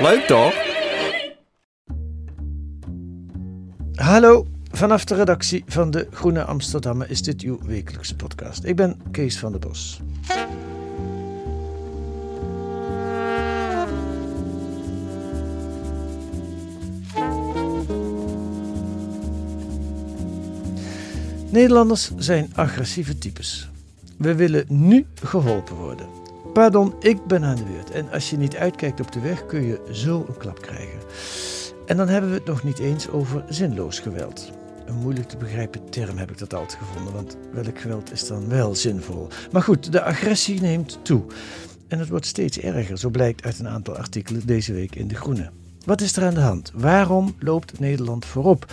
Leuk toch? Hallo, vanaf de redactie van de Groene Amsterdammer is dit uw wekelijkse podcast. Ik ben Kees van der Bos. Nederlanders zijn agressieve types. We willen nu geholpen worden. Pardon, ik ben aan de beurt. En als je niet uitkijkt op de weg, kun je zo een klap krijgen. En dan hebben we het nog niet eens over zinloos geweld. Een moeilijk te begrijpen term heb ik dat altijd gevonden, want welk geweld is dan wel zinvol? Maar goed, de agressie neemt toe. En het wordt steeds erger, zo blijkt uit een aantal artikelen deze week in De Groene. Wat is er aan de hand? Waarom loopt Nederland voorop?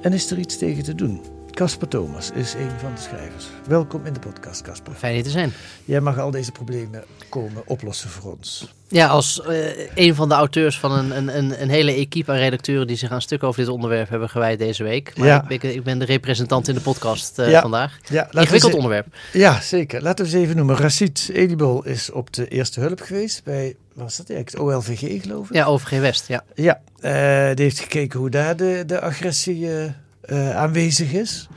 En is er iets tegen te doen? Casper Thomas is een van de schrijvers. Welkom in de podcast, Casper. Fijn hier te zijn. Jij mag al deze problemen komen oplossen voor ons. Ja, als uh, een van de auteurs van een, een, een, hele equipe aan redacteuren die zich aan stukken over dit onderwerp hebben gewijd deze week. Maar ja. ik, ik, ben de representant in de podcast uh, ja. vandaag. Ja, Ingewikkeld onderwerp. Ja, zeker. Laten we eens even noemen. Racid Edibol is op de eerste hulp geweest bij, was dat eigenlijk, het OLVG geloof ik? Ja, OVG West, ja. Ja, uh, die heeft gekeken hoe daar de, de agressie uh, aanwezig is.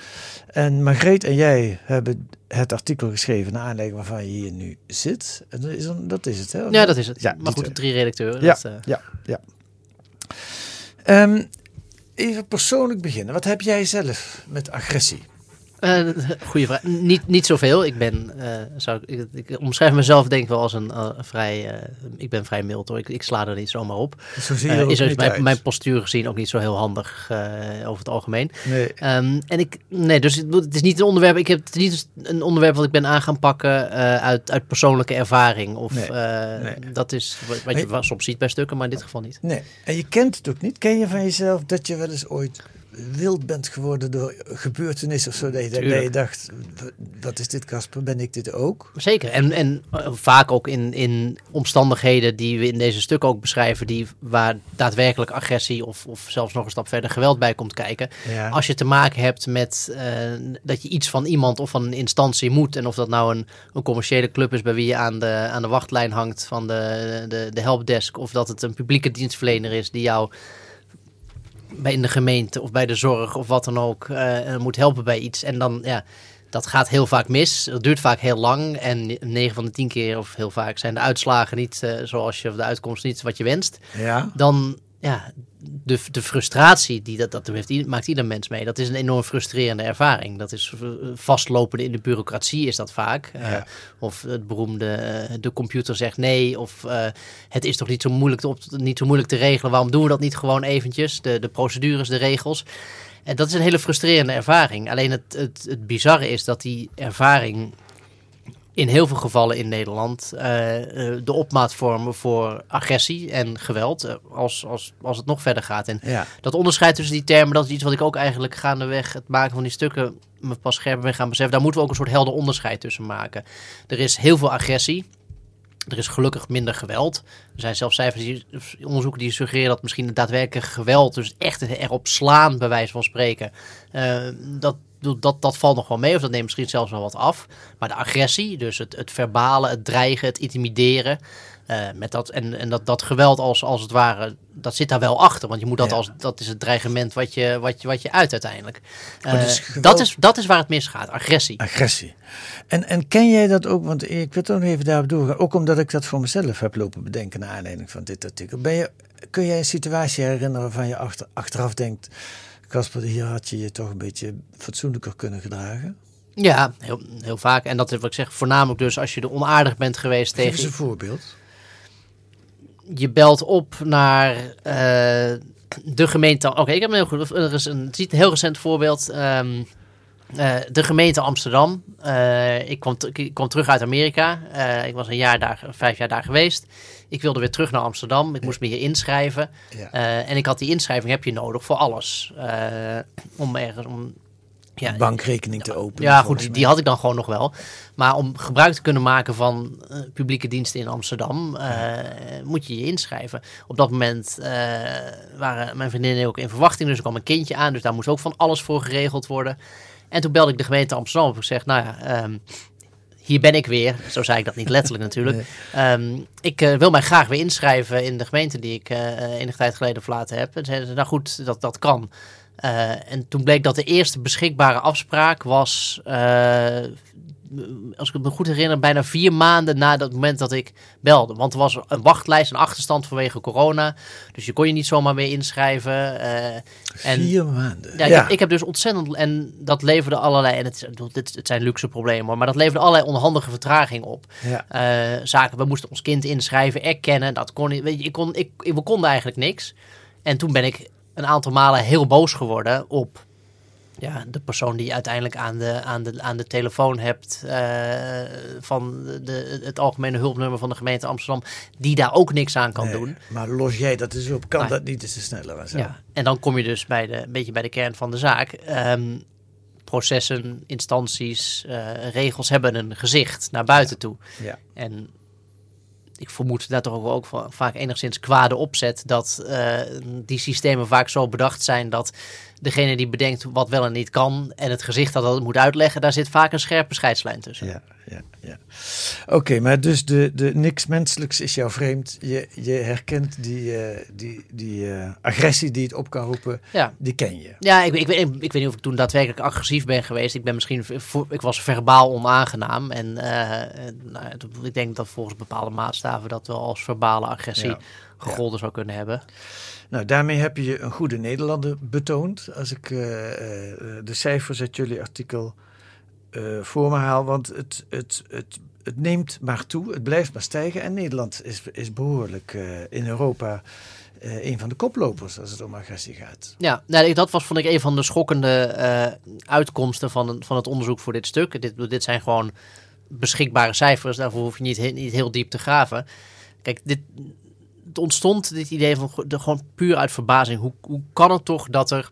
En Margreet en jij hebben het artikel geschreven naar aanleiding waarvan je hier nu zit. En dat is, dat is het, hè? Ja, dat is het. Ja, maar goed, drie redacteuren. Ja, dat, uh... ja, ja. Um, even persoonlijk beginnen. Wat heb jij zelf met agressie? Uh, goeie vraag. Niet, niet zoveel. Ik ben, uh, zou, ik, ik, omschrijf mezelf denk ik wel als een uh, vrij, ik ben vrij mild hoor. Ik, ik sla er niet zomaar op. Zo zie je is niet mijn, mijn postuur gezien ook niet zo heel handig over het algemeen. Nee. Um, en ik, nee, dus het, is niet een onderwerp, ik heb het niet een onderwerp wat ik ben aan gaan pakken uit, uit persoonlijke ervaring. Of Nee. Nee. dat is wat je Nee. soms ziet bij stukken, maar in dit geval niet. Nee. En je kent het ook niet. Ken je van jezelf dat je wel eens ooit wild bent geworden door gebeurtenissen of zo? Dat je, dat Tuurlijk. je dacht, wat is dit Casper? Ben ik dit ook? Zeker. En, en uh, vaak ook in, in omstandigheden die we in deze stukken ook beschrijven, die, waar daadwerkelijk agressie of, of zelfs nog een stap verder geweld bij komt kijken. Ja. Als je te maken hebt met uh, dat je iets van iemand of van een instantie moet, en of dat nou een, een commerciële club is bij wie je aan de, aan de wachtlijn hangt van de, de, de helpdesk, of dat het een publieke dienstverlener is die jou bij in de gemeente of bij de zorg of wat dan ook uh, moet helpen bij iets. En dan, ja, dat gaat heel vaak mis. Dat duurt vaak heel lang. En 9 van de 10 keer, of heel vaak, zijn de uitslagen niet uh, zoals je, of de uitkomst niet wat je wenst. Ja. Dan, ja, de, de frustratie, die dat, dat heeft, maakt ieder mens mee. Dat is een enorm frustrerende ervaring. Dat is vastlopende in de bureaucratie is dat vaak. Ja. Uh, of het beroemde, uh, de computer zegt nee. Of uh, het is toch niet zo, moeilijk te op, niet zo moeilijk te regelen. Waarom doen we dat niet gewoon eventjes? De, de procedures, de regels. En dat is een hele frustrerende ervaring. Alleen het, het, het bizarre is dat die ervaring in heel veel gevallen in Nederland uh, de opmaat vormen voor agressie en geweld. Uh, als, als, als het nog verder gaat. En ja. dat onderscheid tussen die termen, dat is iets wat ik ook eigenlijk gaandeweg het maken van die stukken me pas scherper ben gaan beseffen. Daar moeten we ook een soort helder onderscheid tussen maken. Er is heel veel agressie. Er is gelukkig minder geweld. Er zijn zelfs cijfers, die, onderzoeken die suggereren dat misschien het daadwerkelijk geweld, dus echt erop slaan, bij wijze van spreken, uh, dat, dat, dat valt nog wel mee, of dat neemt misschien zelfs wel wat af. Maar de agressie, dus het, het verbale, het dreigen, het intimideren, uh, met dat, en, en dat, dat geweld als, als het ware, dat zit daar wel achter. Want je moet dat Ja. als, dat is het dreigement wat je, wat je, wat je uit uiteindelijk. Uh, dus geweld- dat, is, dat is waar het misgaat, agressie. Agressie. En, en ken jij dat ook? Want ik wil toch nog even daarop doorgaan. Ook omdat ik dat voor mezelf heb lopen bedenken naar aanleiding van dit artikel. Ben je, kun jij een situatie herinneren waarvan je achter, achteraf denkt... Casper, hier had je je toch een beetje fatsoenlijker kunnen gedragen? Ja, heel, heel vaak. En dat is wat ik zeg, voornamelijk dus als je er onaardig bent geweest Geef tegen... een voorbeeld. je belt op naar uh, de gemeente. Oké, okay, ik heb een heel goed. Er is een, het is een heel recent voorbeeld. Um, Eh, de gemeente Amsterdam. Eh, ik, kwam ik kwam terug uit Amerika. Eh, ik was een jaar daar, vijf jaar daar geweest. Ik wilde weer terug naar Amsterdam. Ik moest me hier inschrijven. Eh, en ik had die inschrijving heb je nodig voor alles. Eh, om ergens om. Ja, Een bankrekening te openen. ja, goed, die had ik dan gewoon nog wel. Maar om gebruik te kunnen maken van eh, publieke diensten in Amsterdam, moet je je inschrijven. Op dat moment waren mijn vriendinnen ook in verwachting, dus er kwam een kindje aan, dus daar moest ook van alles voor geregeld worden. En toen belde ik de gemeente Amsterdam op. Ik zeg, nou ja, ehm, hier ben ik weer. Zo zei ik dat niet letterlijk natuurlijk. Ehm, ik eh, wil mij graag weer inschrijven in de gemeente die ik eh enige tijd geleden verlaten heb. En zeiden ze, nou goed, dat, dat kan. Eh, en toen bleek dat de eerste beschikbare afspraak was, als ik het me goed herinner, bijna vier maanden na dat moment dat ik belde. Want er was een wachtlijst, een achterstand vanwege corona. Dus je kon je niet zomaar meer inschrijven. eh, en Vier maanden. ja, Ik, heb, ik heb dus ontzettend, en dat leverde allerlei, en het, dit, het zijn luxe problemen, hoor, maar dat leverde allerlei onhandige vertraging op. Ja. Eh, zaken, we moesten ons kind inschrijven, erkennen, dat kon niet, weet je, ik kon, ik- we konden eigenlijk niks. En toen ben ik een aantal malen heel boos geworden op ja, de persoon die je uiteindelijk aan de, aan de, aan de telefoon hebt eh, van de, het algemene hulpnummer van de gemeente Amsterdam, die daar ook niks aan kan Nee, doen. Maar los jij dat eens op? Kan dat niet eens sneller? en zo? Ja, en dan kom je dus bij de, een beetje bij de kern van de zaak. Ehm, processen, instanties, eh, regels hebben een gezicht naar buiten toe. Ja. En ik vermoed dat er ook, ook va- vaak enigszins kwade opzet dat eh, die systemen vaak zo bedacht zijn dat degene die bedenkt wat wel en niet kan en het gezicht dat dat moet uitleggen, daar zit vaak een scherpe scheidslijn tussen. Ja, ja, ja. Oké, maar dus de, de niks menselijks is jou vreemd. Je, je herkent die, eh, die, die eh, agressie die het op kan roepen, Ja. die ken je. Ja, ik, ik, weet, ik, weet niet of ik toen daadwerkelijk agressief ben geweest. Ik ben misschien, ik was verbaal onaangenaam. En eh, nou, ik denk dat volgens bepaalde maatstaven dat wel als verbale agressie Ja. gegolden zou kunnen hebben. Nou, daarmee heb je een goede Nederlander betoond. Als ik eh, eh, de cijfers uit jullie artikel eh, voor me haal. Want het, het, het, het neemt maar toe, het blijft maar stijgen. En Nederland is, is behoorlijk eh, in Europa een van de koplopers als het om agressie gaat. Ja, nou, dat was vond ik een van de schokkende uitkomsten van, van het onderzoek voor dit stuk. Dit, dit zijn gewoon beschikbare cijfers, daarvoor hoef je niet, niet heel diep te graven. Kijk, dit, het ontstond dit idee van de, gewoon puur uit verbazing. Hoe, hoe kan het toch dat er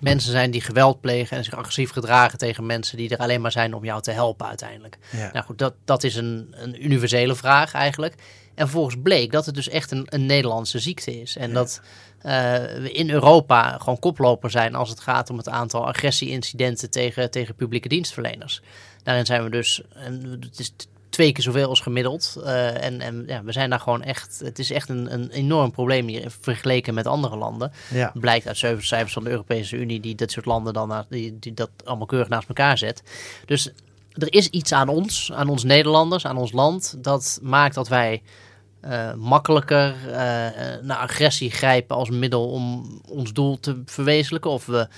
mensen zijn die geweld plegen en zich agressief gedragen tegen mensen die er alleen maar zijn om jou te helpen uiteindelijk? Ja. Nou goed, dat, dat is een, een universele vraag eigenlijk. En vervolgens bleek dat het dus echt een, een Nederlandse ziekte is. En dat eh, we in Europa gewoon koploper zijn als het gaat om het aantal agressie-incidenten tegen, tegen publieke dienstverleners. Daarin zijn we dus, en het is twee keer zoveel als gemiddeld. Eh, en en ja, we zijn daar gewoon echt, het is echt een, een enorm probleem hier vergeleken met andere landen. Ja. Blijkt uit cijfers cijfers van de Europese Unie die dit soort landen dan, die, die dat allemaal keurig naast elkaar zet. Dus er is iets aan ons, aan ons Nederlanders, aan ons land, dat maakt dat wij eh, makkelijker eh, naar agressie grijpen als middel om ons doel te verwezenlijken. Of we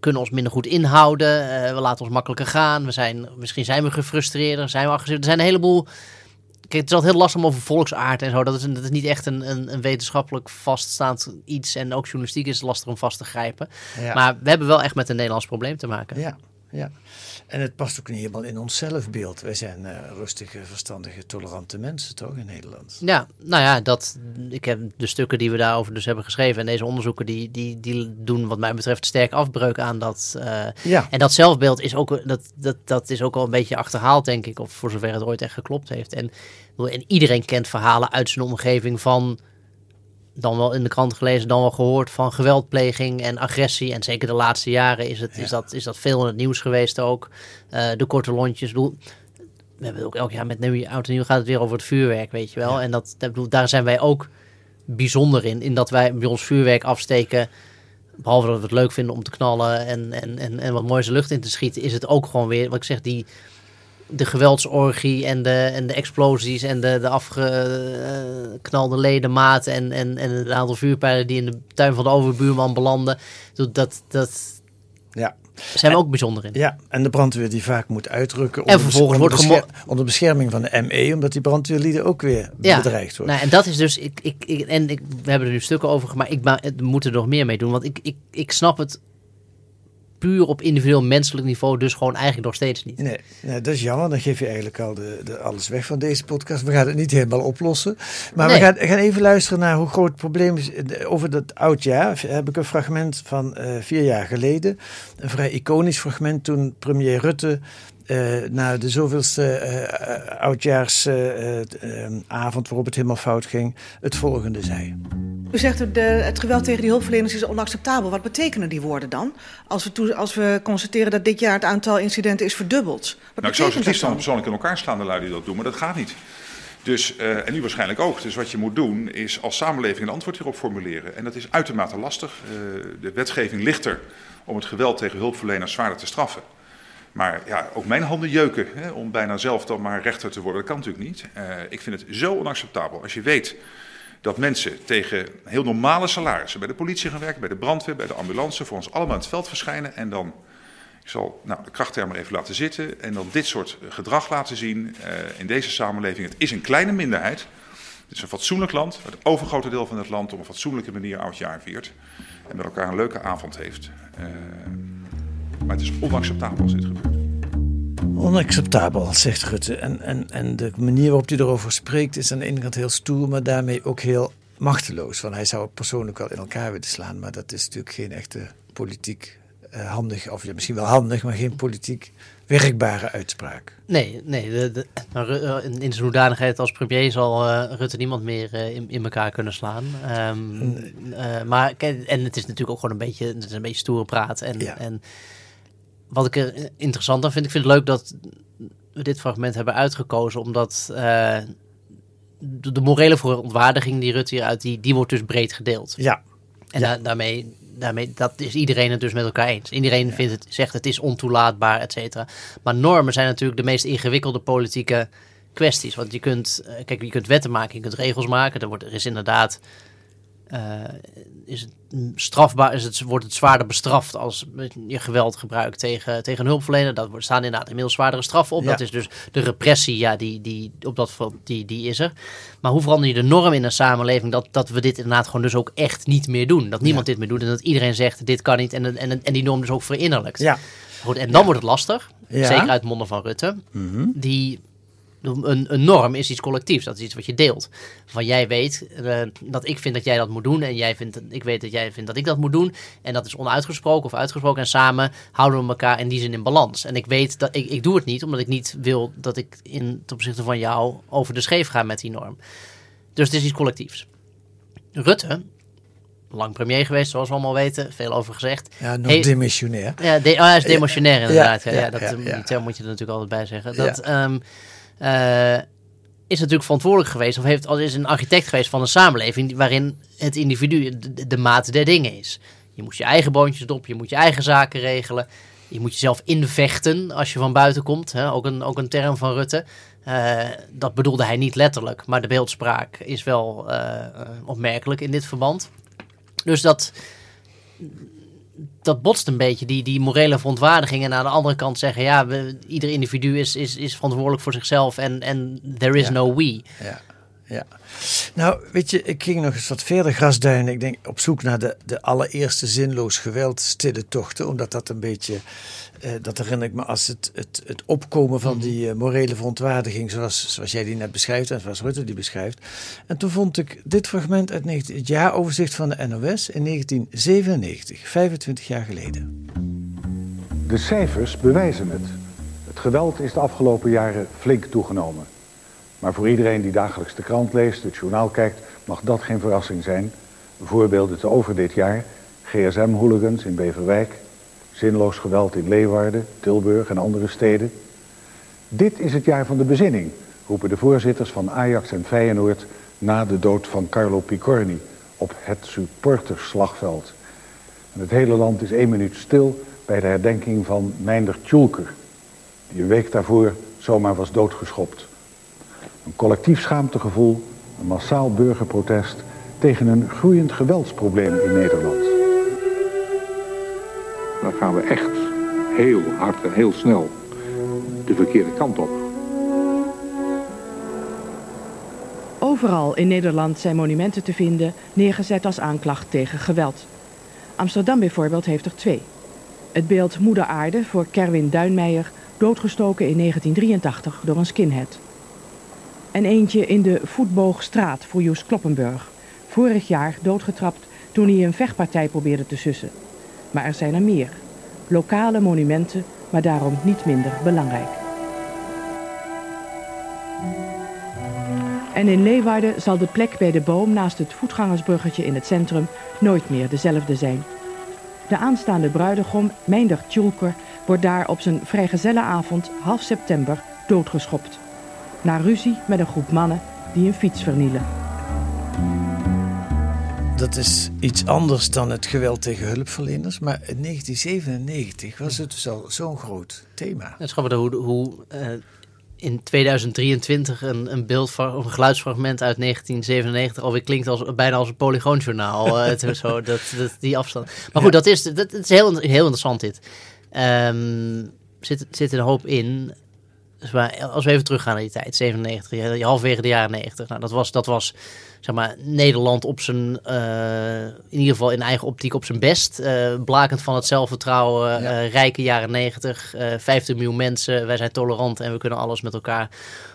kunnen ons minder goed inhouden, eh, we laten ons makkelijker gaan. We zijn, misschien zijn we gefrustreerder, zijn we agressief. Er zijn een heleboel... Kijk, het is altijd heel lastig om over volksaard en zo. Dat is, dat is niet echt een, een, een wetenschappelijk vaststaand iets. En ook journalistiek is lastig om vast te grijpen. Ja. Maar we hebben wel echt met een Nederlands probleem te maken. Ja, ja. En het past ook niet helemaal in ons zelfbeeld. Wij zijn eh, rustige, verstandige, tolerante mensen, toch, in Nederland? Ja, nou ja, dat, ik heb de stukken die we daarover dus hebben geschreven en deze onderzoeken die, die, die doen wat mij betreft sterk afbreuk aan dat. eh, Ja. En dat zelfbeeld is ook, dat, dat, dat is ook al een beetje achterhaald, denk ik, of voor zover het ooit echt geklopt heeft. En, en iedereen kent verhalen uit zijn omgeving van, dan wel in de krant gelezen, dan wel gehoord van geweldpleging en agressie. En zeker de laatste jaren is, het, is, dat, is dat veel in het nieuws geweest ook. Eh, de korte lontjes, bedoel, we hebben ook elk jaar met nieuw, oud en nieuw gaat het weer over het vuurwerk, weet je wel. En dat, dat bedoel, daar zijn wij ook bijzonder in. In dat wij bij ons vuurwerk afsteken. Behalve dat we het leuk vinden om te knallen en, en, en, en wat moois lucht in te schieten, is het ook gewoon weer, wat ik zeg, die, de geweldsorgie en de, en de explosies en de, de afgeknalde ledematen en, en, en het aantal vuurpijlen die in de tuin van de overbuurman belanden. Dat, dat, Ja. zijn we ook bijzonder in. Ja, en de brandweer die vaak moet uitrukken En vervolgens onder, wordt bescher- onder bescherming van de ME, omdat die brandweerlieden ook weer bedreigd worden. Nou, en dat is dus, ik, ik, ik, en ik, we hebben er nu stukken over gemaakt, ik, maar we moeten er nog meer mee doen, want ik, ik, ik snap het puur op individueel menselijk niveau dus gewoon eigenlijk nog steeds niet. Nee, nee, dat is jammer. Dan geef je eigenlijk al de, de, alles weg van deze podcast. We gaan het niet helemaal oplossen. Maar Nee. we gaan, gaan even luisteren naar hoe groot het probleem is. Over dat oudjaar heb ik een fragment van eh, vier jaar geleden. Een vrij iconisch fragment toen premier Rutte... eh na de zoveelste eh oudjaarsavond waarop het helemaal fout ging, het volgende zei. U zegt de, het geweld tegen die hulpverleners is onacceptabel. Wat betekenen die woorden dan? Als we, toe- als we constateren dat dit jaar het aantal incidenten is verdubbeld. Wat Nou, ik zou ze liefst dan persoonlijk in elkaar slaan, de lui die dat doen, maar dat gaat niet. Dus, eh, en u waarschijnlijk ook. Dus wat je moet doen, is als samenleving een antwoord hierop formuleren. En dat is uitermate lastig. Eh, de wetgeving ligt er om het geweld tegen hulpverleners zwaarder te straffen. Maar ja, ook mijn handen jeuken hè, om bijna zelf dan maar rechter te worden. Dat kan natuurlijk niet. Eh, ik vind het zo onacceptabel. Als je weet dat mensen tegen heel normale salarissen bij de politie gaan werken, bij de brandweer, bij de ambulance, voor ons allemaal in het veld verschijnen en dan ik zal nou, de krachtterm maar even laten zitten en dan dit soort gedrag laten zien eh, in deze samenleving. Het is een kleine minderheid. Het is een fatsoenlijk land. Het overgrote deel van het land op een fatsoenlijke manier oudjaar viert. En met elkaar een leuke avond heeft. Eh, maar het is onacceptabel als dit gebeurt. Onacceptabel, zegt Rutte. En, en, en de manier waarop hij erover spreekt is aan de ene kant heel stoer, maar daarmee ook heel machteloos. Want hij zou het persoonlijk wel in elkaar willen slaan, maar dat is natuurlijk geen echte politiek eh, handig, of ja, misschien wel handig, maar geen politiek werkbare uitspraak. Nee, nee de, de, eh, in, in zijn hoedanigheid als premier zal eh, Rutte niemand meer in, in elkaar kunnen slaan. Ehm, eh, maar, kijk, en het is natuurlijk ook gewoon een beetje, het is een beetje stoere praat. En, Ja. en wat ik er interessant aan vind, ik vind het leuk dat we dit fragment hebben uitgekozen, omdat eh, de, de morele verontwaardiging die Rutte hieruit, die, die wordt dus breed gedeeld. Ja, En da- daarmee, daarmee, dat is iedereen het dus met elkaar eens. Iedereen vindt het, zegt het is ontoelaatbaar, et cetera. Maar normen zijn natuurlijk de meest ingewikkelde politieke kwesties. Want je kunt, eh, kijk, je kunt wetten maken, je kunt regels maken. Er, wordt, er is inderdaad, eh, is het strafbaar, is het, wordt het zwaarder bestraft als je geweld gebruikt tegen, tegen een hulpverlener. Dat wordt- staan inderdaad inmiddels zwaardere straffen op. Ja. Dat is dus de repressie, ja, die, die, op dat, die, die is er. Maar hoe verander je de norm in een samenleving dat, dat we dit inderdaad gewoon dus ook echt niet meer doen? Dat niemand dit meer doet en dat iedereen zegt dit kan niet en, en, en die norm dus ook verinnerlijkt. ja. Goed, en dan wordt het lastig, zeker uit monden van Rutte. Die, een, een norm is iets collectiefs, dat is iets wat je deelt. Van jij weet eh, dat ik vind dat jij dat moet doen en jij vindt, ik weet dat jij vindt dat ik dat moet doen. En dat is onuitgesproken of uitgesproken en samen houden we elkaar in die zin in balans. En ik weet dat ik, ik doe het niet omdat ik niet wil dat ik in, ten opzichte van jou over de scheef ga met die norm. Dus het is iets collectiefs. Rutte, lang premier geweest zoals we allemaal weten, veel over gezegd. ja nog Hey- demissionair. Ja, de, oh, hij is demotionair inderdaad. Ja, ja, ja, dat, ja, eh. Die term moet je er natuurlijk altijd bij zeggen. Dat ehm, eh, is natuurlijk verantwoordelijk geweest, of heeft, als is een architect geweest van een samenleving die- waarin het individu de, de maat der dingen is. Je moet je eigen boontjes op, je moet je eigen zaken regelen. Je moet jezelf invechten als je van buiten komt. Hè? Ook, een, ook een term van Rutte. Eh, dat bedoelde hij niet letterlijk, maar de beeldspraak is wel opmerkelijk in dit verband. Dus dat, dat botst een beetje, die, die morele verontwaardiging. En aan de andere kant zeggen, ja, we, ieder individu is, is, is verantwoordelijk voor zichzelf en, en there is Ja. no we. Ja, ja. Nou, weet je, ik ging nog eens wat verder grasduinen. Ik denk op zoek naar de, de allereerste zinloos geweld, stille tochten. Omdat dat een beetje, eh, dat herinner ik me als het, het, het opkomen van die eh, morele verontwaardiging. Zoals, zoals jij die net beschrijft en zoals Rutte die beschrijft. En toen vond ik dit fragment uit 19, het jaaroverzicht van de NOS in 1997, 25 jaar geleden. De cijfers bewijzen het. Het geweld is de afgelopen jaren flink toegenomen. Maar voor iedereen die dagelijks de krant leest, het journaal kijkt, mag dat geen verrassing zijn. Voorbeelden te over dit jaar. GSM-hooligans in Beverwijk. Zinloos geweld in Leeuwarden, Tilburg en andere steden. Dit is het jaar van de bezinning, roepen de voorzitters van Ajax en Feyenoord na de dood van Carlo Picorni op het supportersslagveld. En het hele land is één minuut stil bij de herdenking van Meinder Tjulker, die een week daarvoor zomaar was doodgeschopt. Een collectief schaamtegevoel, een massaal burgerprotest tegen een groeiend geweldsprobleem in Nederland. Dan gaan we echt heel hard en heel snel de verkeerde kant op. Overal in Nederland zijn monumenten te vinden neergezet als aanklacht tegen geweld. Amsterdam bijvoorbeeld heeft er twee. Het beeld Moeder Aarde voor Kerwin Duinmeijer, doodgestoken in 1983 door een skinhead. En eentje in de Voetboogstraat voor Joes Kloppenburg, vorig jaar doodgetrapt toen hij een vechtpartij probeerde te sussen. Maar er zijn er meer. Lokale monumenten, maar daarom niet minder belangrijk. En in Leeuwarden zal de plek bij de boom naast het voetgangersbruggetje in het centrum nooit meer dezelfde zijn. De aanstaande bruidegom, Meindert Tjulker, wordt daar op zijn vrijgezellenavond half september doodgeschopt. Na ruzie met een groep mannen die een fiets vernielen. Dat is iets anders dan het geweld tegen hulpverleners. Maar in 1997 was het dus al zo'n groot thema. Het is grappig hoe, hoe uh, in 2023 een, een beeld van een geluidsfragment uit 1997 alweer klinkt als bijna als een polygoonjournaal. uh, zo, dat, dat, die afstand. Maar goed, ja. dat is, dat, dat, is heel, heel interessant dit. Um, zit, zit er een hoop in. Dus maar als we even teruggaan naar die tijd, 97, halverwege de jaren 90. Nou, dat was, dat was zeg maar, Nederland op zijn, uh, in ieder geval in eigen optiek op zijn best. Uh, blakend van het zelfvertrouwen, ja. uh, rijke jaren 90, 50 miljoen mensen. Wij zijn tolerant en we kunnen alles met elkaar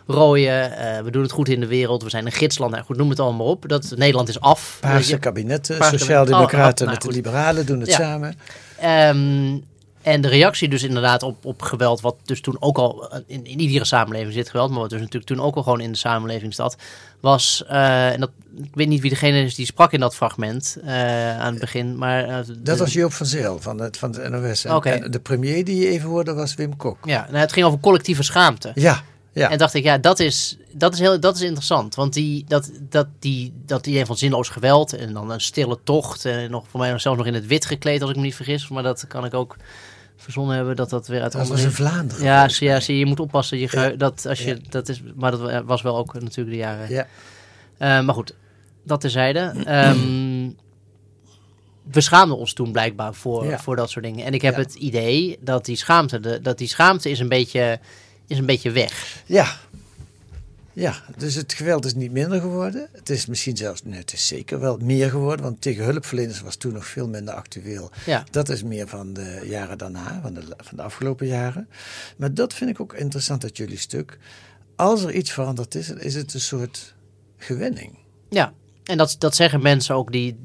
rooien. we doen het goed in de wereld, we zijn een gidsland. Nou, goed, noem het allemaal op. Dat, Nederland is af. Paarse kabinetten, sociaaldemocraten met de liberalen doen het ja. samen. Um, en de reactie dus inderdaad op, op geweld, wat dus toen ook al in, in iedere samenleving zit geweld, maar wat dus natuurlijk toen ook al gewoon in de samenleving zat, was, uh, en dat, ik weet niet wie degene is die sprak in dat fragment uh, aan het begin, maar... Uh, dat was Joop van Zeel van het, van de NOS. En, okay. en de premier die je even hoorde was Wim Kok. Ja, nou, het ging over collectieve schaamte. Ja. Ja. En dacht ik, ja, dat is, dat is, heel, dat is interessant. Want die, dat, dat, die, dat idee van zinloos geweld en dan een stille tocht. En nog voor mij nog zelfs nog in het wit gekleed, als ik me niet vergis. Maar dat kan ik ook verzonnen hebben dat dat weer uit dat was in Vlaanderen. Ja, zie, ja zie, je moet oppassen. Je ja. dat als je ja. dat is, maar dat was wel ook natuurlijk de jaren. Ja. Uh, maar goed, dat terzijde. Um, we schaamden ons toen blijkbaar voor, ja. voor dat soort dingen. En ik heb het idee dat die schaamte, de, dat die schaamte is een beetje, is een beetje weg. Ja. Ja, dus het geweld is niet minder geworden. Het is misschien zelfs, nee, het is zeker wel meer geworden, want tegen hulpverleners was toen nog veel minder actueel. Ja. Dat is meer van de jaren daarna, van de, van de afgelopen jaren. Maar dat vind ik ook interessant uit jullie stuk. Als er iets veranderd is, is het een soort gewenning. Ja, en dat, dat zeggen mensen ook die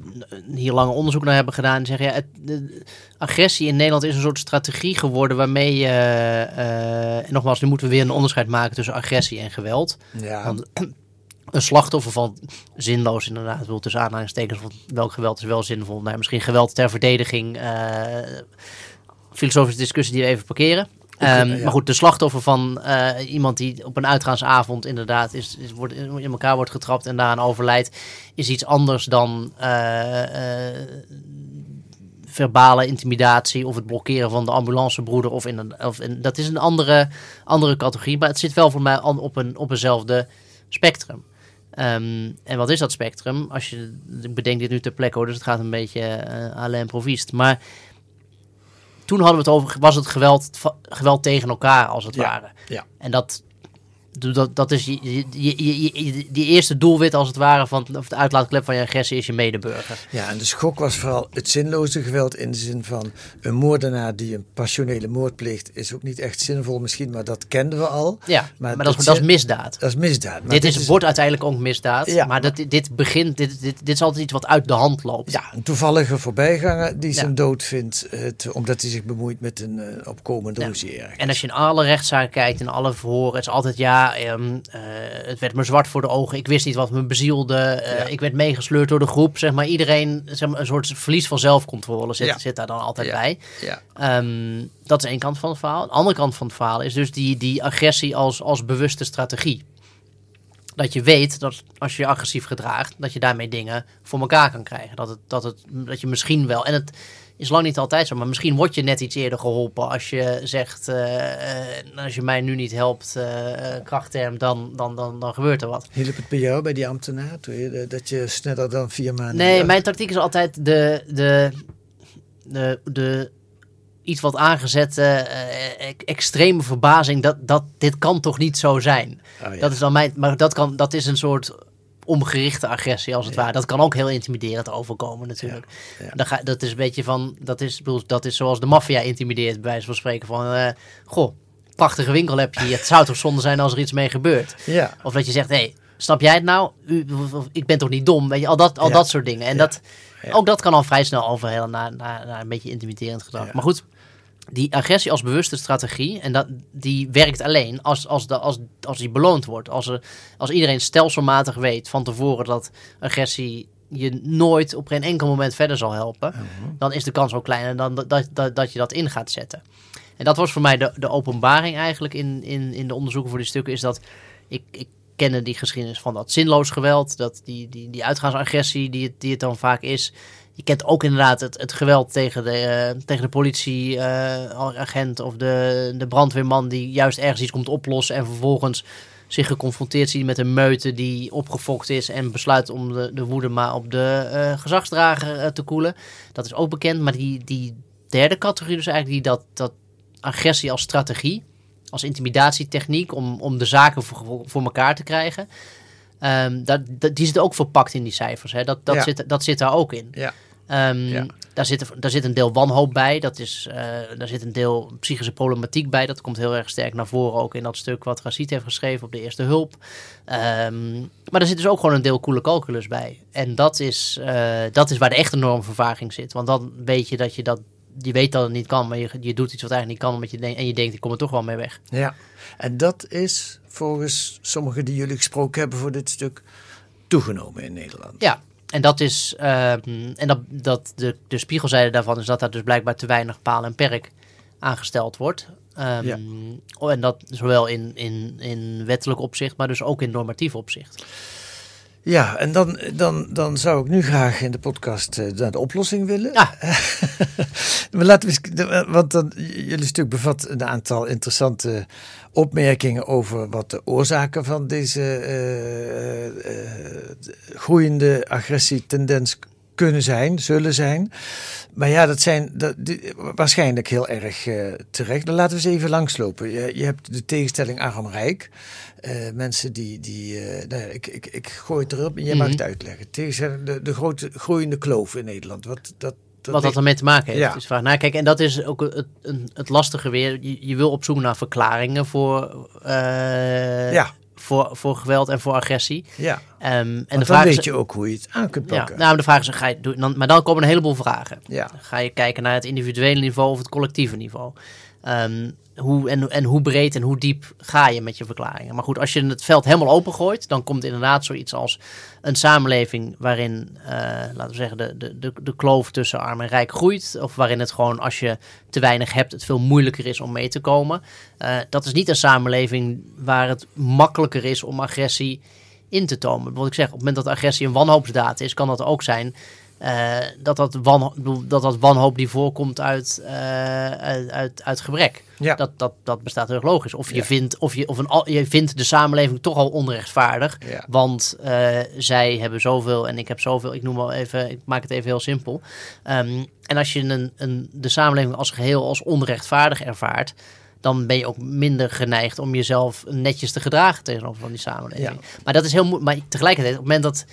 hier lange onderzoek naar hebben gedaan. Die zeggen ja, het, de, agressie in Nederland is een soort strategie geworden waarmee je. Uh, en nogmaals, nu moeten we weer een onderscheid maken tussen agressie en geweld. Ja. Want, een slachtoffer van zinloos inderdaad, wil tussen aanhalingstekens van welk geweld is wel zinvol. Nou, misschien geweld ter verdediging. Uh, filosofische discussie die we even parkeren. Ja. Maar goed, de slachtoffer van uh, iemand die op een uitgaansavond inderdaad is, is, wordt, in elkaar wordt getrapt en daaraan overlijdt, is iets anders dan uh, uh, verbale intimidatie of het blokkeren van de ambulancebroeder. Of in een, of in, dat is een andere, andere categorie, maar het zit wel voor mij op, een, op eenzelfde spectrum. Um, en wat is dat spectrum? Als je, ik bedenk dit nu ter plekke hoor, dus het gaat een beetje uh, à l'improviste. Maar toen hadden we het over, was het geweld, geweld tegen elkaar als het ja, ware. Ja. En dat, dat, dat is je, je, je, je, die eerste doelwit als het ware van of de uitlaatklep van je agressie is je medeburger. Ja, en de schok was vooral het zinloze geweld in de zin van een moordenaar die een passionele moord pleegt is ook niet echt zinvol misschien, maar dat kenden we al. Ja, maar, maar dat, is, dat is misdaad. Dat is misdaad. Maar dit, is, wordt uiteindelijk ook misdaad, Ja. maar dat, dit begint, dit, dit, dit is altijd iets wat uit de hand loopt. Ja, een toevallige voorbijganger die zijn dood vindt het, omdat hij zich bemoeit met een uh, opkomende Ja. En als je in alle rechtszaken kijkt, in alle verhoren, het is altijd ja, ehm, eh, het werd me zwart voor de ogen. Ik wist niet wat me bezielde. eh, Ja. Ik werd meegesleurd door de groep. Zeg maar iedereen, zeg maar, een soort verlies van zelfcontrole zit, Ja. zit daar dan altijd Ja. bij. Ja. Ehm, dat is één kant van het verhaal. De andere kant van het verhaal is dus die, die agressie als, als bewuste strategie. Dat je weet dat als je je agressief gedraagt, dat je daarmee dingen voor elkaar kan krijgen. Dat, het, dat, het, dat je misschien wel. En het is lang niet altijd zo, maar misschien word je net iets eerder geholpen als je zegt: eh, eh, als je mij nu niet helpt, eh krachtterm, dan, dan, dan, dan gebeurt er wat. Hielp het bij jou, bij die ambtenaar, je, dat je sneller dan vier maanden... Nee, mijn tactiek is altijd de, de, de, de iets wat aangezette extreme verbazing dat, dat dit kan toch niet zo zijn. Oh, ja. Dat is dan mijn, maar dat, kan, dat is een soort omgerichte agressie als het ware. Dat kan ook heel intimiderend overkomen natuurlijk. Ja. Dan ga, dat is een beetje van, dat is, bedoel, dat is zoals de maffia intimideert bij wijze van spreken van, eh, goh, prachtige winkel heb je hier. Het zou toch zonde zijn als er iets mee gebeurt. Ja. Of dat je zegt, hé, hey, snap jij het nou? U, ik ben toch niet dom? Weet je, al dat, al Ja. dat soort dingen. En Ja. dat, ook dat kan al vrij snel overhelen naar, naar, naar een beetje intimiderend gedrag. Maar goed, die agressie als bewuste strategie, en dat, die werkt alleen als, als, de, als, als die beloond wordt. Als, er, als iedereen stelselmatig weet van tevoren dat agressie je nooit op geen enkel moment verder zal helpen, dan is de kans ook kleiner dan dat, dat, dat, dat je dat in gaat zetten. En dat was voor mij de, de openbaring eigenlijk in, in, in de onderzoeken voor die stukken, is dat ik, ik kende die geschiedenis van dat zinloos geweld, dat die, die, die uitgaansagressie die het, die het dan vaak is. Je kent ook inderdaad het, het geweld tegen de, eh, tegen de politieagent of de, de brandweerman die juist ergens iets komt oplossen en vervolgens zich geconfronteerd ziet met een meute die opgefokt is en besluit om de, de woede maar op de eh, gezagsdrager eh, te koelen. Dat is ook bekend, maar die, die derde categorie dus eigenlijk, die dat, dat agressie als strategie, als intimidatietechniek om, om de zaken voor, voor elkaar te krijgen. Ehm, dat, dat, die zit ook verpakt in die cijfers. Hè? Dat, dat, Ja. zit, dat zit daar ook in. Ja. Ehm, Ja. daar, zit, daar zit een deel wanhoop bij. Dat is, eh, daar zit een deel psychische problematiek bij. Dat komt heel erg sterk naar voren ook in dat stuk wat Racit heeft geschreven op de eerste hulp. Ehm, maar er zit dus ook gewoon een deel coole calculus bij. En dat is, eh, dat is waar de echte normvervaging zit. Want dan weet je dat je dat... Je weet dat het niet kan, maar je, je doet iets wat eigenlijk niet kan. Omdat je denkt, en je denkt, ik kom er toch wel mee weg. Ja, en dat is volgens sommigen die jullie gesproken hebben voor dit stuk toegenomen in Nederland. Ja, en dat is. ehm, en dat, dat de, de spiegelzijde daarvan is dat daar dus blijkbaar te weinig paal en perk aangesteld wordt. Ehm, Ja. oh, En dat zowel in, in, in wettelijk opzicht, maar dus ook in normatief opzicht. Ja, en dan, dan, dan zou ik nu graag in de podcast eh, naar de oplossing willen. Ja. maar laten we eens, de- want dan, jullie stuk bevat een aantal interessante opmerkingen over wat de oorzaken van deze eh, eh, de groeiende agressietendens kunnen zijn, zullen zijn. Maar ja, dat zijn dat, die- waarschijnlijk heel erg eh, terecht. Dan laten we eens even langslopen. Je, je hebt de tegenstelling arm-rijk. Eh, mensen die. die eh, nou ja, ik, ik, ik gooi het erop en jij mag Mhm. het uitleggen. Tegenstelling, de, de grote groeiende kloof in Nederland. Wat dat, dat wat dat ermee te maken heeft. Ja. De vraag. Nou, kijk, en dat is ook het, het, lastige weer. Je, je wil op zoek naar verklaringen voor, eh, Ja. voor, voor geweld en voor agressie. Ja, Ehm, en de dan vraag weet is, je ook hoe je het aan kunt Ja, pakken. nou, de vraag is, ga je, dan, maar dan komen een heleboel vragen. Ja. Dan ga je kijken naar het individuele niveau of het collectieve niveau. Ehm, hoe, en, en hoe breed en hoe diep ga je met je verklaringen. Maar goed, als je het veld helemaal opengooit, dan komt inderdaad zoiets als een samenleving waarin, eh, laten we zeggen, de, de, de, kloof tussen arm en rijk groeit. Of waarin het gewoon, als je te weinig hebt, het veel moeilijker is om mee te komen. Eh, dat is niet een samenleving waar het makkelijker is om agressie in te tomen. Wat ik zeg, op het moment dat agressie een wanhoopsdaad is, kan dat ook zijn eh, dat, dat, wanhoop, dat dat wanhoop die voorkomt uit, eh, uit, uit, uit gebrek. Ja. Dat, dat, dat bestaat heel erg logisch. Of, je, Ja. vindt, of, je, of een, je vindt de samenleving toch al onrechtvaardig. Ja. Want eh, zij hebben zoveel en ik heb zoveel. Ik noem wel even, ik maak het even heel simpel. Ehm, en als je een, een, de samenleving als geheel als onrechtvaardig ervaart. Dan ben je ook minder geneigd om jezelf netjes te gedragen tegenover van die samenleving. Ja. Maar dat is heel moeilijk. Maar tegelijkertijd, op het moment dat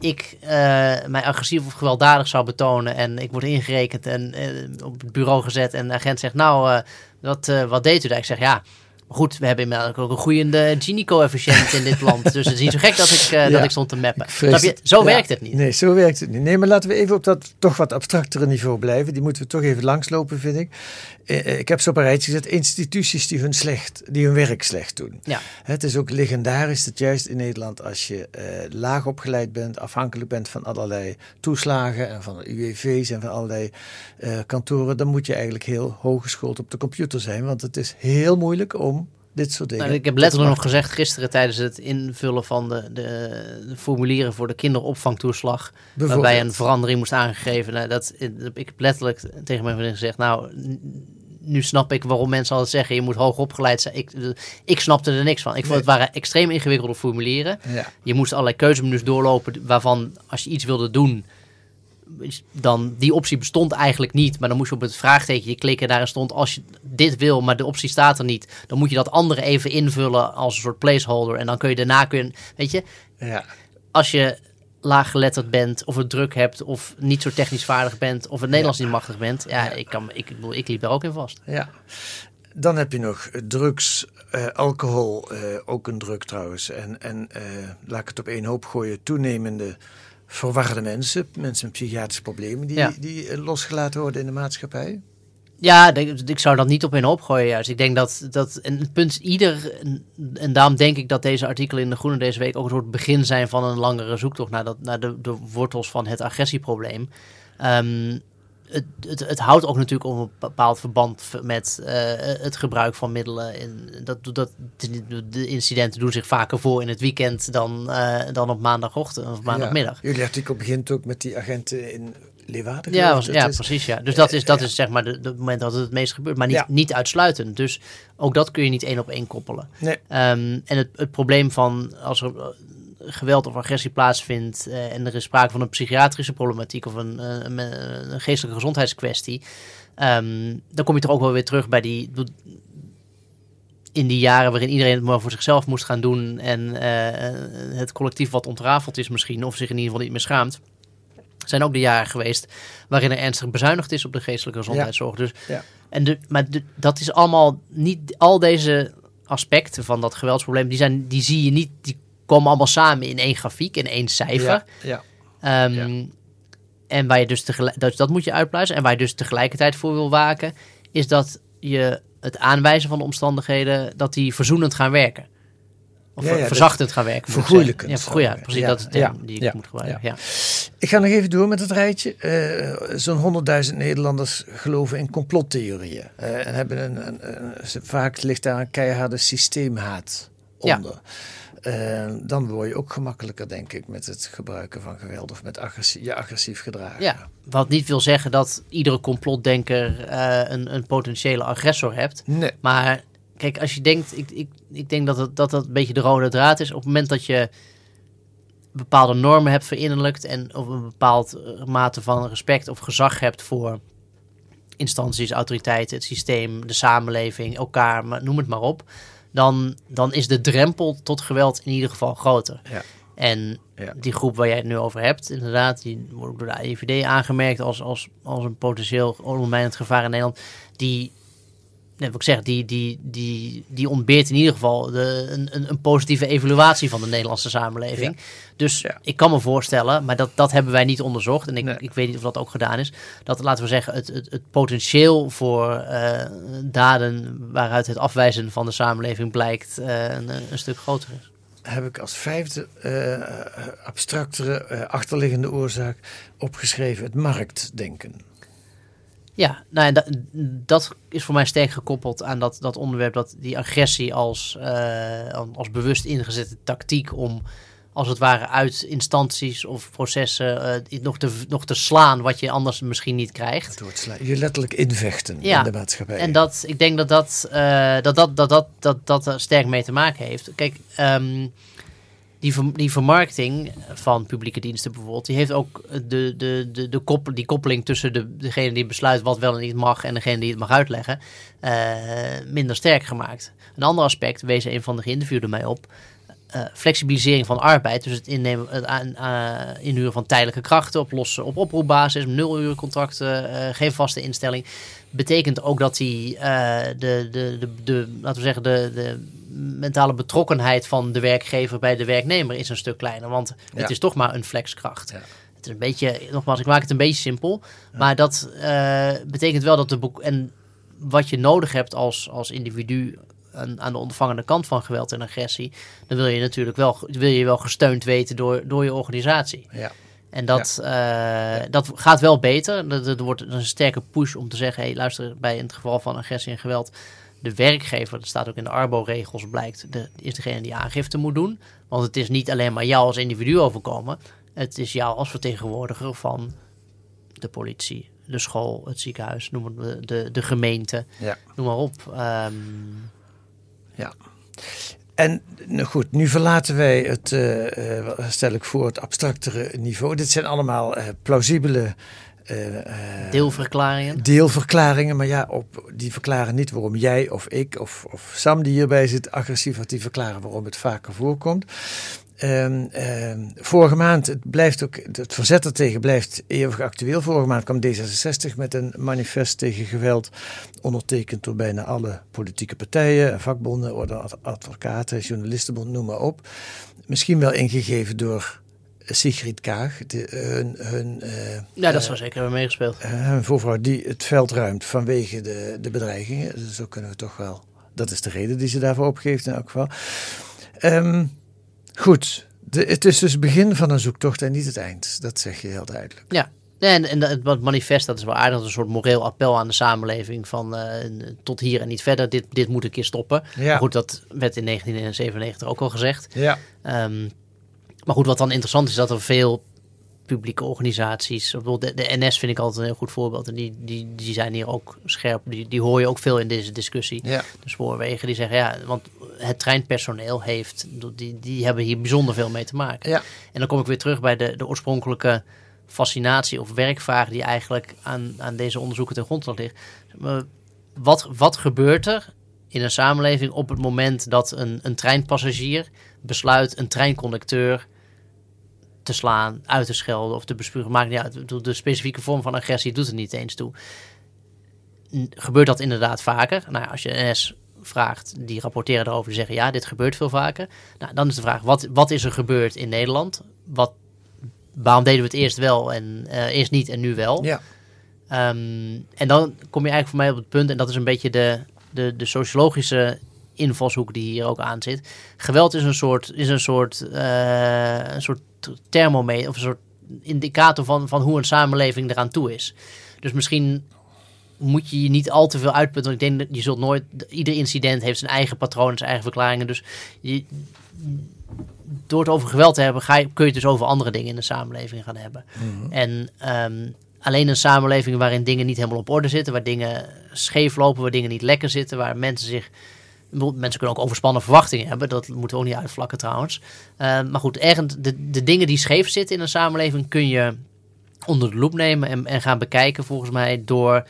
ik eh, mij agressief of gewelddadig zou betonen en ik word ingerekend en eh, op het bureau gezet en de agent zegt, nou, eh, wat, wat deed u daar? Ik zeg, ja, goed, we hebben inmiddels ook een groeiende Gini-coëfficiënt in dit land. Dus het is niet zo gek dat ik, eh, Ja. dat ik stond te mappen. Je? Zo Ja. werkt het niet. Nee, zo werkt het niet. Nee, maar laten we even op dat toch wat abstractere niveau blijven. Die moeten we toch even langslopen, vind ik. Eh, eh, Ik heb ze op een rijtje gezet. Instituties die hun, slecht, die hun werk slecht doen. Ja. Het is ook legendarisch dat juist in Nederland, als je eh, laag opgeleid bent, afhankelijk bent van allerlei toeslagen en van UWV's en van allerlei eh, kantoren, dan moet je eigenlijk heel hooggeschoold op de computer zijn. Want het is heel moeilijk om dit soort dingen. Nou, ik heb te letterlijk nog gezegd gisteren tijdens het invullen van de, de, de formulieren voor de kinderopvangtoeslag. Waarbij een verandering moest aangegeven. Nou, dat, ik heb letterlijk tegen mijn vriendin gezegd, nou, nu snap ik waarom mensen altijd zeggen, je moet hoog opgeleid zijn. Ik, ik snapte er niks van. Ik vond het waren extreem ingewikkelde formulieren. Ja. Je moest allerlei keuzemenus doorlopen waarvan als je iets wilde doen, dan die optie bestond eigenlijk niet. Maar dan moest je op het vraagtekentje klikken. Daarin stond als je dit wil, maar de optie staat er niet. Dan moet je dat andere even invullen als een soort placeholder. En dan kun je daarna kun weet je, Ja. als je laaggeletterd bent, of het druk hebt, of niet zo technisch vaardig bent, of het Nederlands niet machtig bent, ja, Ik, kan, ik, ik, bedoel, ik liep daar ook in vast. Ja. Dan heb je nog drugs, eh, alcohol, eh, ook een druk trouwens. En, en eh, laat ik het op één hoop gooien, toenemende verwarde mensen, mensen met psychiatrische problemen, die, Ja. die eh, losgelaten worden in de maatschappij. Ja, ik, zou dat niet op een hoop gooien juist. Ik denk dat, dat en het punt ieder, en, en daarom denk ik dat deze artikelen in De Groene deze week ook een soort begin zijn van een langere zoektocht naar, dat, naar de, de wortels van het agressieprobleem. Ehm, het, het, het houdt ook natuurlijk op een bepaald verband met eh, het gebruik van middelen. En dat, dat, de incidenten doen zich vaker voor in het weekend dan, eh, dan op maandagochtend of maandagmiddag. Ja. Jullie artikel begint ook met die agenten in Leeuwarden. Ja, was, ja is- precies. Ja. Dus dat is, dat ja. is zeg maar de moment dat het het meest gebeurt. Maar niet, Ja. niet uitsluitend. Dus ook dat kun je niet één op één koppelen. Nee. Ehm, en het, het probleem van als er eh, geweld of agressie plaatsvindt eh, en er is sprake van een psychiatrische problematiek of een, eh, een, een geestelijke gezondheidskwestie, ehm, dan kom je toch ook wel weer terug bij die. In die jaren waarin iedereen het maar voor zichzelf moest gaan doen en eh, het collectief wat ontrafeld is misschien, of zich in ieder geval niet meer schaamt, zijn ook de jaren geweest waarin er ernstig bezuinigd is op de geestelijke gezondheidszorg. Dus, Ja. en de, maar de- dat is allemaal niet, al deze aspecten van dat geweldsprobleem, die, zijn, die zie je niet, die komen allemaal samen in één grafiek, in één cijfer. Ja, ja. Ehm, En waar je dus tegelijk, dat, dat moet je uitpluizen. En waar je dus tegelijkertijd voor wil waken, is dat je het aanwijzen van de omstandigheden, dat die verzoenend gaan werken. Of Ja, ver- ja, verzachtend gaan werken. vergoeilijkend. Ja, vergoei, ja, precies. Dat is de term Ja, die ik ja, moet gebruiken. Ja. Ik ga nog even door met het rijtje. Eh, Zo'n 100.000 Nederlanders geloven in complottheorieën. Eh, en hebben een, een, vaak ligt daar een keiharde systeemhaat Ja. Onder. Eh, dan word je ook gemakkelijker, denk ik, met het gebruiken van geweld of met agressie, je agressief gedragen. Ja, wat niet wil zeggen dat iedere complotdenker eh, een, een potentiële agressor hebt. Nee. Maar kijk, als je denkt, ik, ik, ik denk dat, het, dat dat een beetje de rode draad is. Op het moment dat je bepaalde normen hebt verinnerlijkt en of een bepaald eh, mate van respect of gezag hebt voor instanties, autoriteiten, het systeem, de samenleving, elkaar, noem het maar op. Dan, dan is de drempel tot geweld in ieder geval groter. Ja. En Ja. die groep waar jij het nu over hebt, inderdaad, die wordt door de AIVD aangemerkt als, als, als een potentieel ondermijnend gevaar in Nederland. Die, nee, wat ik zeg, die, die, die, die ontbeert in ieder geval de, een, een, positieve evaluatie van de Nederlandse samenleving. Dus Ja. ik kan me voorstellen, maar dat, dat hebben wij niet onderzocht. En ik, Nee. ik weet niet of dat ook gedaan is. Dat, laten we zeggen, het, het, het potentieel voor eh, daden waaruit het afwijzen van de samenleving blijkt eh, een, een stuk groter is. Heb ik als vijfde eh, abstractere achterliggende oorzaak opgeschreven het marktdenken. Ja, nou, en dat, dat is voor mij sterk gekoppeld aan dat, dat onderwerp, dat die agressie als, eh, als bewust ingezette tactiek om als het ware uit instanties of processen eh, nog, te, nog te slaan wat je anders misschien niet krijgt. Door het sla- je letterlijk invechten Ja, in de maatschappij. En dat, ik denk dat dat, eh, dat, dat, dat, dat, dat, dat er sterk mee te maken heeft. Kijk, ehm, die, die vermarkting van publieke diensten bijvoorbeeld, die heeft ook de, de, de, de die koppeling tussen de, degene die besluit wat wel en niet mag en degene die het mag uitleggen, eh, minder sterk gemaakt. Een ander aspect, wees een van de geïnterviewden mij op, eh, flexibilisering van arbeid, dus het innemen, het aan, aan- inhuren van tijdelijke krachten op losse op oproepbasis, nuluurcontracten, eh geen vaste instelling, betekent ook dat die eh, de, de, de, de, laten we zeggen, de, de mentale betrokkenheid van de werkgever bij de werknemer is een stuk kleiner, want Ja. het is toch maar een flexkracht. Ja. Het is een beetje, nogmaals, ik maak het een beetje simpel, maar dat eh, betekent wel dat de boek en wat je nodig hebt als, als individu aan, aan de ondervangende kant van geweld en agressie, dan wil je natuurlijk wel, wil je wel gesteund weten door, door je organisatie. ja. En dat, eh, dat gaat wel beter. Er, wordt een sterke push om te zeggen: hey, luister, bij in het geval van agressie en geweld, de werkgever, dat staat ook in de Arbo-regels, blijkt, de, is degene die aangifte moet doen. Want het is niet alleen maar jou als individu overkomen, het is jou als vertegenwoordiger van de politie, de school, het ziekenhuis, noem het, de, de, de gemeente, Ja. noem maar op. Ehm, Ja. En nou goed, nu verlaten wij het, eh, eh, stel ik voor, het abstractere niveau. Dit zijn allemaal eh, plausibele deelverklaringen. deelverklaringen. Maar ja, op, die verklaren niet waarom jij of ik of, of Sam die hierbij zit agressief wordt. Die verklaren waarom het vaker voorkomt. Ehm, vorige maand, het, blijft ook, het verzet ertegen blijft eeuwig actueel. Vorige maand kwam D66 met een manifest tegen geweld, ondertekend door bijna alle politieke partijen, vakbonden, orde advocaten, journalistenbond, noem maar op. Misschien wel ingegeven door Sigrid Kaag, de, hun, hun, uh, ja, dat zou zeker hebben meegespeeld. Uh, hun voorvrouw die het veld ruimt vanwege de, de bedreigingen. Dus zo kunnen we toch wel. Dat is de reden die ze daarvoor opgeeft in elk geval. Um, goed, de, het is dus het begin van een zoektocht en niet het eind. Dat zeg je heel duidelijk. Ja, en, en het manifest, dat is wel aardig, een soort moreel appel aan de samenleving van uh, tot hier en niet verder, dit, dit moet een keer stoppen. Ja. Maar goed, dat werd in 1997 ook al gezegd. Ja. Um, maar goed, wat dan interessant is, dat er veel publieke organisaties, bijvoorbeeld de, de, NS vind ik altijd een heel goed voorbeeld. En die, die, die zijn hier ook scherp, die, die hoor je ook veel in deze discussie. Ja. De spoorwegen, die zeggen ja, want het treinpersoneel heeft, die, die hebben hier bijzonder veel mee te maken. Ja. En dan kom ik weer terug bij de, de oorspronkelijke fascinatie of werkvraag die eigenlijk aan, aan deze onderzoeken ten grondslag ligt. Wat, wat gebeurt er in een samenleving op het moment dat een, een treinpassagier besluit een treinconducteur te slaan, uit te schelden of te bespuren. Maakt niet uit. De specifieke vorm van agressie doet er niet eens toe. Gebeurt dat inderdaad vaker? Nou, als je NS vraagt, die rapporteren erover, die zeggen ja, dit gebeurt veel vaker. Nou, dan is de vraag, wat, wat is er gebeurd in Nederland? Wat, waarom deden we het eerst wel en uh, eerst niet en nu wel? Ja. Um, en dan kom je eigenlijk voor mij op het punt, en dat is een beetje de, de, de sociologische invalshoek die hier ook aan zit. Geweld is een soort, is een soort, uh, een soort thermometer of een soort indicator van, van hoe een samenleving eraan toe is. Dus misschien moet je je niet al te veel uitputten. Want ik denk dat je zult nooit. Ieder incident heeft zijn eigen patronen, zijn eigen verklaringen. Dus je, door het over geweld te hebben, ga je, kun je het dus over andere dingen in de samenleving gaan hebben. Mhm. En um, alleen een samenleving waarin dingen niet helemaal op orde zitten, waar dingen scheef lopen, waar dingen niet lekker zitten, waar mensen zich Mensen kunnen ook overspannen verwachtingen hebben. Dat moeten we ook niet uitvlakken trouwens. Uh, maar goed, ergens de, de dingen die scheef zitten in een samenleving kun je onder de loep nemen en, en gaan bekijken volgens mij door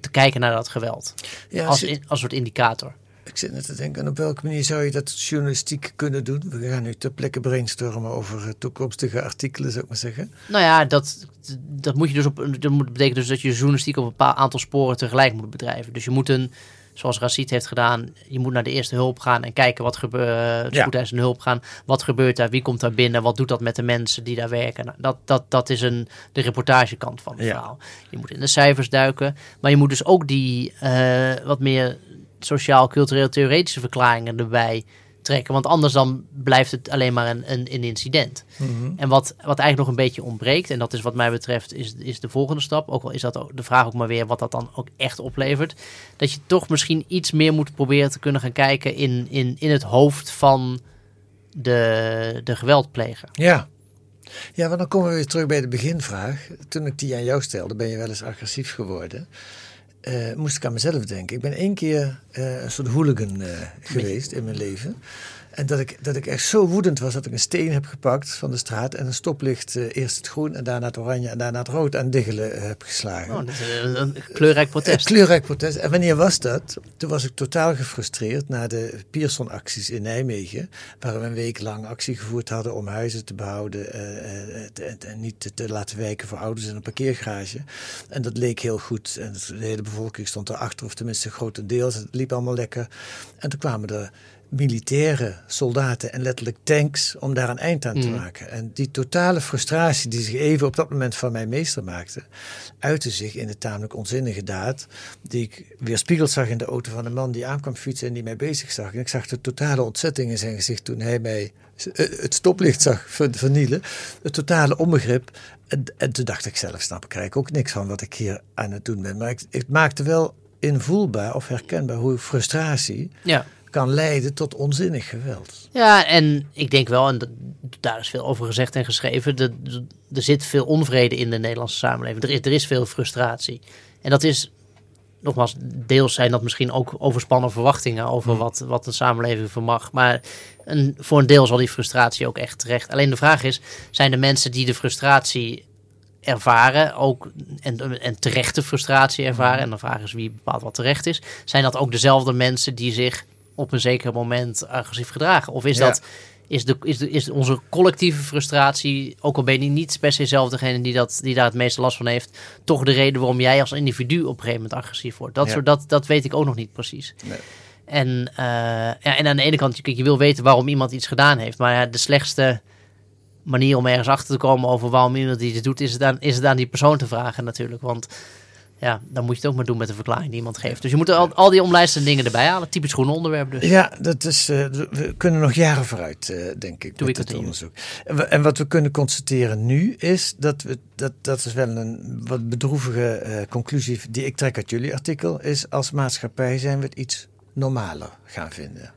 te kijken naar dat geweld. Ja, als, in, als soort indicator. Ik zit net te denken, op welke manier zou je dat journalistiek kunnen doen? We gaan nu ter plekke brainstormen over toekomstige artikelen, zou ik maar zeggen. Nou ja, dat, dat moet je dus op. Dat betekent dus dat je journalistiek op een bepaald aantal sporen tegelijk moet bedrijven. Dus je moet een zoals Racit heeft gedaan, je moet naar de eerste hulp gaan en kijken wat gebeurt. Ja. een hulp gaan. Wat gebeurt daar? Wie komt daar binnen? Wat doet dat met de mensen die daar werken? Nou, dat, dat, dat is een, de reportagekant van het ja. verhaal. Je moet in de cijfers duiken, maar je moet dus ook die uh, wat meer sociaal-cultureel-theoretische verklaringen erbij trekken. Want anders dan blijft het alleen maar een, een, een incident. Mm -hmm. En wat, wat eigenlijk nog een beetje ontbreekt, en dat is wat mij betreft, is, is de volgende stap. Ook al is dat ook de vraag ook maar weer wat dat dan ook echt oplevert. Dat je toch misschien iets meer moet proberen te kunnen gaan kijken in, in, in het hoofd van de, de geweldpleger. Ja. Ja, want dan komen we weer terug bij de beginvraag. Toen ik die aan jou stelde, ben je wel eens agressief geworden. Uh, moest ik aan mezelf denken. Ik ben één keer uh, een soort hooligan uh, geweest in mijn leven. En dat ik, dat ik echt zo woedend was dat ik een steen heb gepakt van de straat en een stoplicht eerst het groen en daarna het oranje en daarna het rood aan diggelen heb geslagen. Oh, dat is een, een kleurrijk protest. Een kleurrijk protest. En wanneer was dat? Toen was ik totaal gefrustreerd na de Pierson-acties in Nijmegen, waar we een week lang actie gevoerd hadden om huizen te behouden en niet te, te laten wijken voor ouders in een parkeergarage. En dat leek heel goed. En de hele bevolking stond erachter, of tenminste grotendeels. Het liep allemaal lekker. En toen kwamen er militairen, soldaten en letterlijk tanks om daar een eind aan te Mm. maken. En die totale frustratie die zich even op dat moment van mij meester maakte, uitte zich in de tamelijk onzinnige daad die ik weerspiegeld zag in de auto van een man die aankwam fietsen en die mij bezig zag. En ik zag de totale ontzetting in zijn gezicht toen hij mij het stoplicht zag vernielen. Het totale onbegrip. En, en toen dacht ik zelf, snap ik eigenlijk ook niks van wat ik hier aan het doen ben. Maar ik, maakte wel invoelbaar of herkenbaar hoe frustratie Ja. Kan leiden tot onzinnig geweld. Ja, en ik denk wel, en dat, daar is veel over gezegd en geschreven, dat, er zit veel onvrede in de Nederlandse samenleving. Er is, er is veel frustratie. En dat is, nogmaals, deels zijn dat misschien ook overspannen verwachtingen over wat, wat een samenleving vermag. Maar een, voor een deel zal die frustratie ook echt terecht. Alleen de vraag is, zijn de mensen die de frustratie ervaren, ook en, en terechte frustratie ervaren, en de vraag is wie bepaalt wat terecht is, zijn dat ook dezelfde mensen die zich op een zeker moment agressief gedragen? Of is Ja. dat is, de, is, de, is onze collectieve frustratie, ook al ben je niet per se zelf degene die, dat, die daar het meeste last van heeft, toch de reden waarom jij als individu op een gegeven moment agressief wordt. Dat, Ja. soort, dat, dat weet ik ook nog niet precies. Nee. En, eh, ja, en aan de ene kant, kijk, je wil weten waarom iemand iets gedaan heeft. Maar ja, de slechtste manier om ergens achter te komen over waarom iemand iets doet, is het aan, is het aan die persoon te vragen natuurlijk. Want ja, dan moet je het ook maar doen met de verklaring die iemand geeft. Dus je moet al, al die omlijstende dingen erbij halen. Typisch groen onderwerp dus. Ja, dat is, eh, we kunnen nog jaren vooruit, eh, denk ik, Doe met dit het onderzoek. En, we- en wat we kunnen constateren nu is dat we, dat, dat is wel een wat bedroevige eh, conclusie die ik trek uit jullie artikel, is als maatschappij zijn we het iets normaler gaan vinden.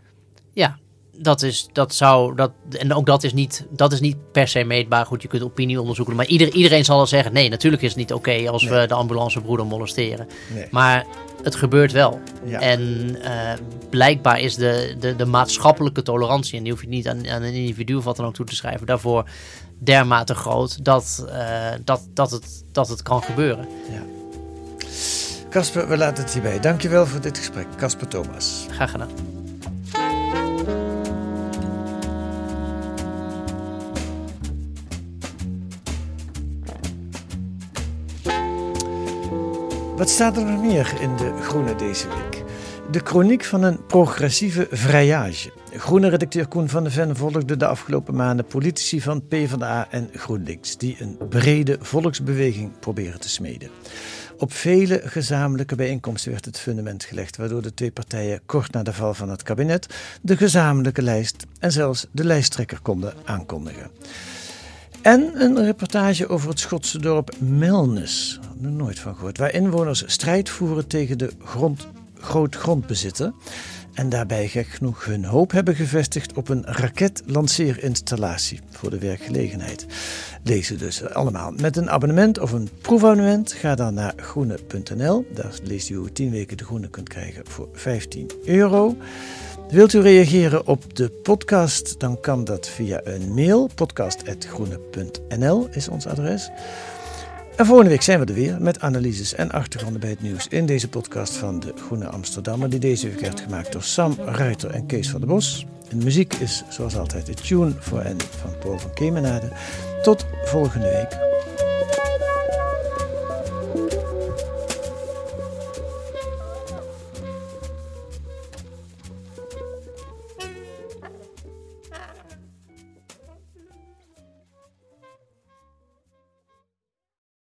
Ja, dat is, dat zou, dat, en ook dat is, niet, dat is niet per se meetbaar. Goed, je kunt opinie onderzoeken, maar ieder, iedereen zal al zeggen, nee, natuurlijk is het niet oké als Nee. we de ambulancebroeder molesteren. Nee. Maar het gebeurt wel. Ja. En eh, blijkbaar is de, de, de maatschappelijke tolerantie, en die hoef je niet aan, aan een individu of wat dan ook toe te schrijven, daarvoor dermate groot dat, eh, dat, dat, het, dat het kan gebeuren. Casper, we laten het hierbij. Dankjewel voor dit gesprek. Casper Thomas. Graag gedaan. Wat staat er nog meer in de Groene deze week? De chroniek van een progressieve vrijage. Groene redacteur Koen van der Ven volgde de afgelopen maanden politici van PvdA en GroenLinks... die een brede volksbeweging proberen te smeden. Op vele gezamenlijke bijeenkomsten werd het fundament gelegd... waardoor de twee partijen kort na de val van het kabinet... de gezamenlijke lijst en zelfs de lijsttrekker konden aankondigen. En een reportage over het Schotse dorp Melnes. Er nooit van gehoord. Waar inwoners strijd voeren tegen de grond, grootgrondbezitter. En daarbij gek genoeg hun hoop hebben gevestigd op een raketlanceerinstallatie voor de werkgelegenheid. Lezen dus allemaal. Met een abonnement of een proefabonnement ga dan naar groene.nl. Daar leest u hoe 10 weken de groene kunt krijgen voor 15 euro. Wilt u reageren op de podcast, dan kan dat via een mail. podcast.groene.nl is ons adres. En volgende week zijn we er weer met analyses en achtergronden bij het nieuws in deze podcast van de Groene Amsterdammer, die deze week werd gemaakt door Sam Ruiter en Kees van der Bos. En de muziek is zoals altijd de Tune voor N van Paul van Kemenade. Tot volgende week.